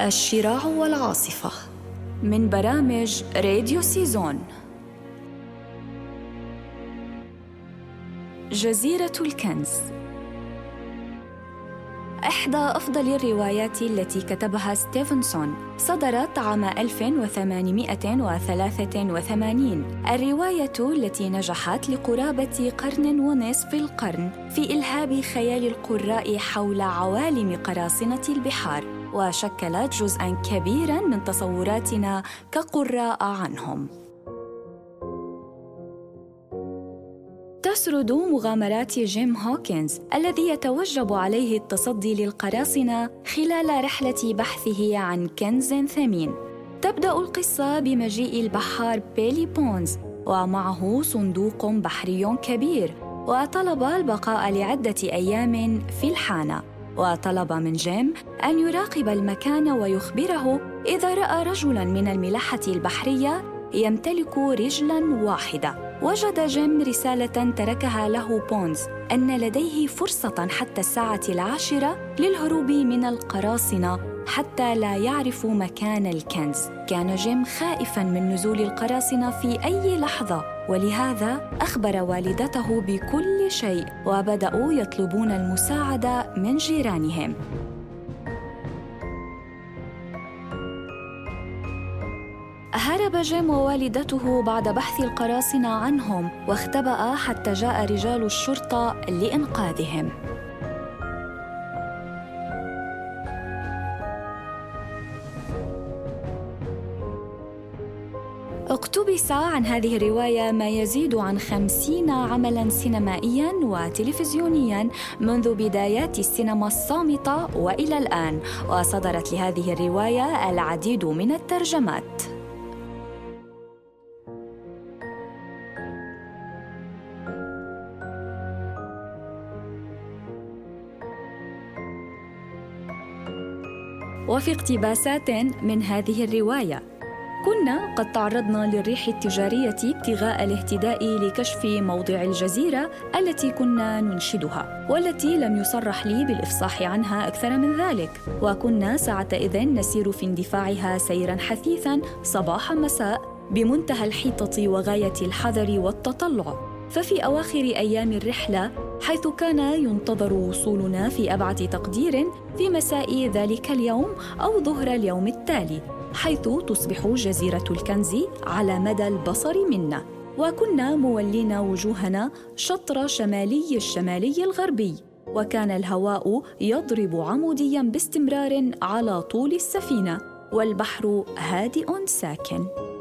الشراع والعاصفة من برامج راديو سيزون. جزيرة الكنز. إحدى أفضل الروايات التي كتبها ستيفنسون صدرت عام 1883 الرواية التي نجحت لقرابة قرن ونصف القرن في إلهاب خيال القراء حول عوالم قراصنة البحار. وشكلت جزءا كبيرا من تصوراتنا كقراء عنهم تسرد مغامرات جيم هوكنز الذي يتوجب عليه التصدي للقراصنة خلال رحلة بحثه عن كنز ثمين. تبدأ القصة بمجيء البحار بيلي بونز ومعه صندوق بحري كبير وطلب البقاء لعدة أيام في الحانة وطلب من جيم أن يراقب المكان ويخبره إذا رأى رجلاً من الملاحة البحرية يمتلك رجلاً واحدة. وجد جيم رسالة تركها له بونز أن لديه فرصة حتى الساعة العاشرة للهروب من القراصنة حتى لا يعرفوا مكان الكنز. كان جيم خائفا من نزول القراصنة في أي لحظة ولهذا أخبر والدته بكل شيء وبدأوا يطلبون المساعدة من جيرانهم. هرب جيم ووالدته بعد بحث القراصنة عنهم واختبأ حتى جاء رجال الشرطة لإنقاذهم. اقتبس عن هذه الرواية ما يزيد عن خمسين عملاً سينمائياً وتلفزيونياً منذ بدايات السينما الصامتة وإلى الآن وصدرت لهذه الرواية العديد من الترجمات. وفي اقتباسات من هذه الرواية. كنا قد تعرضنا للريح التجارية ابتغاء الاهتداء لكشف موضع الجزيرة التي كنا ننشدها والتي لم يصرح لي بالإفصاح عنها أكثر من ذلك. وكنا ساعتئذ نسير في اندفاعها سيرا حثيثا صباح مساء بمنتهى الحيطة وغاية الحذر والتطلع. ففي أواخر أيام الرحلة حيث كان ينتظر وصولنا في أبعد تقدير في مساء ذلك اليوم أو ظهر اليوم التالي حيث تصبح جزيرة الكنز على مدى البصر منا. وكنا مولين وجوهنا شطر شمالي الشمالي الغربي وكان الهواء يضرب عموديا باستمرار على طول السفينة والبحر هادئ ساكن.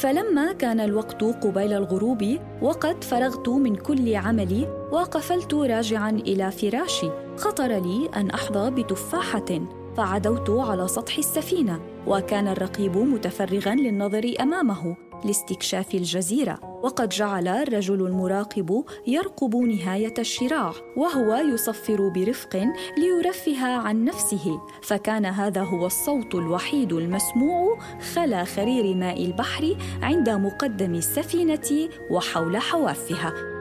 فلما كان الوقت قبيل الغروب وقد فرغت من كل عملي وقفلت راجعا إلى فراشي. خطر لي أن أحظى بتفاحة. فعدوت على سطح السفينة وكان الرقيب متفرغا للنظر أمامه لاستكشاف الجزيرة. وقد جعل الرجل المراقب يرقب نهاية الشراع وهو يصفر برفق ليرفه عن نفسه. فكان هذا هو الصوت الوحيد المسموع خلا خرير ماء البحر عند مقدم السفينة وحول حوافها.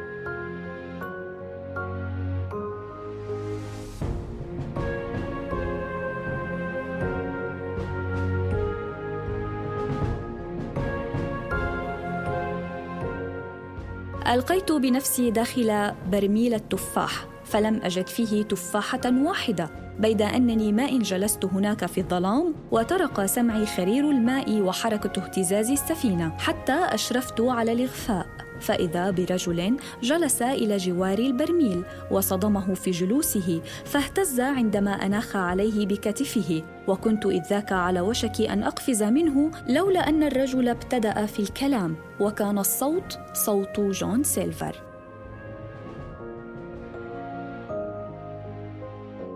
القيت بنفسي داخل برميل التفاح فلم أجد فيه تفاحة واحدة بيد أنني ما إن جلست هناك في الظلام وطرق سمعي خرير الماء وحركة اهتزاز السفينة حتى أشرفت على الإغفاء. فإذا برجل جلس إلى جوار البرميل وصدمه في جلوسه فاهتز عندما أناخ عليه بكتفه. وكنت إذ ذاك على وشك أن أقفز منه لولا أن الرجل ابتدأ في الكلام وكان الصوت صوت جون سيلفر.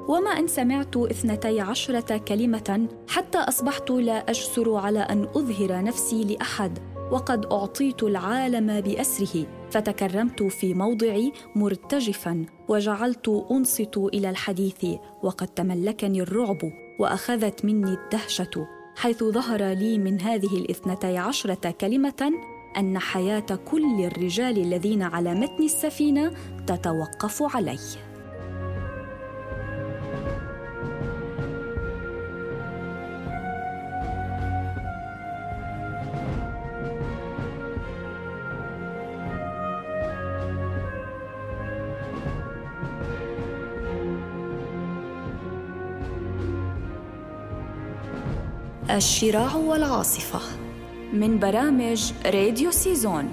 وما أن سمعت اثنتي عشرة كلمة حتى أصبحت لا أجسر على أن أظهر نفسي لأحد. وقد أعطيت العالم بأسره فتكرمت في موضعي مرتجفا وجعلت أنصت إلى الحديث وقد تملكني الرعب وأخذت مني الدهشة حيث ظهر لي من هذه الاثنتي عشرة كلمة أن حياة كل الرجال الذين على متن السفينة تتوقف علي. الشراع والعاصفة من برامج راديو سيزون.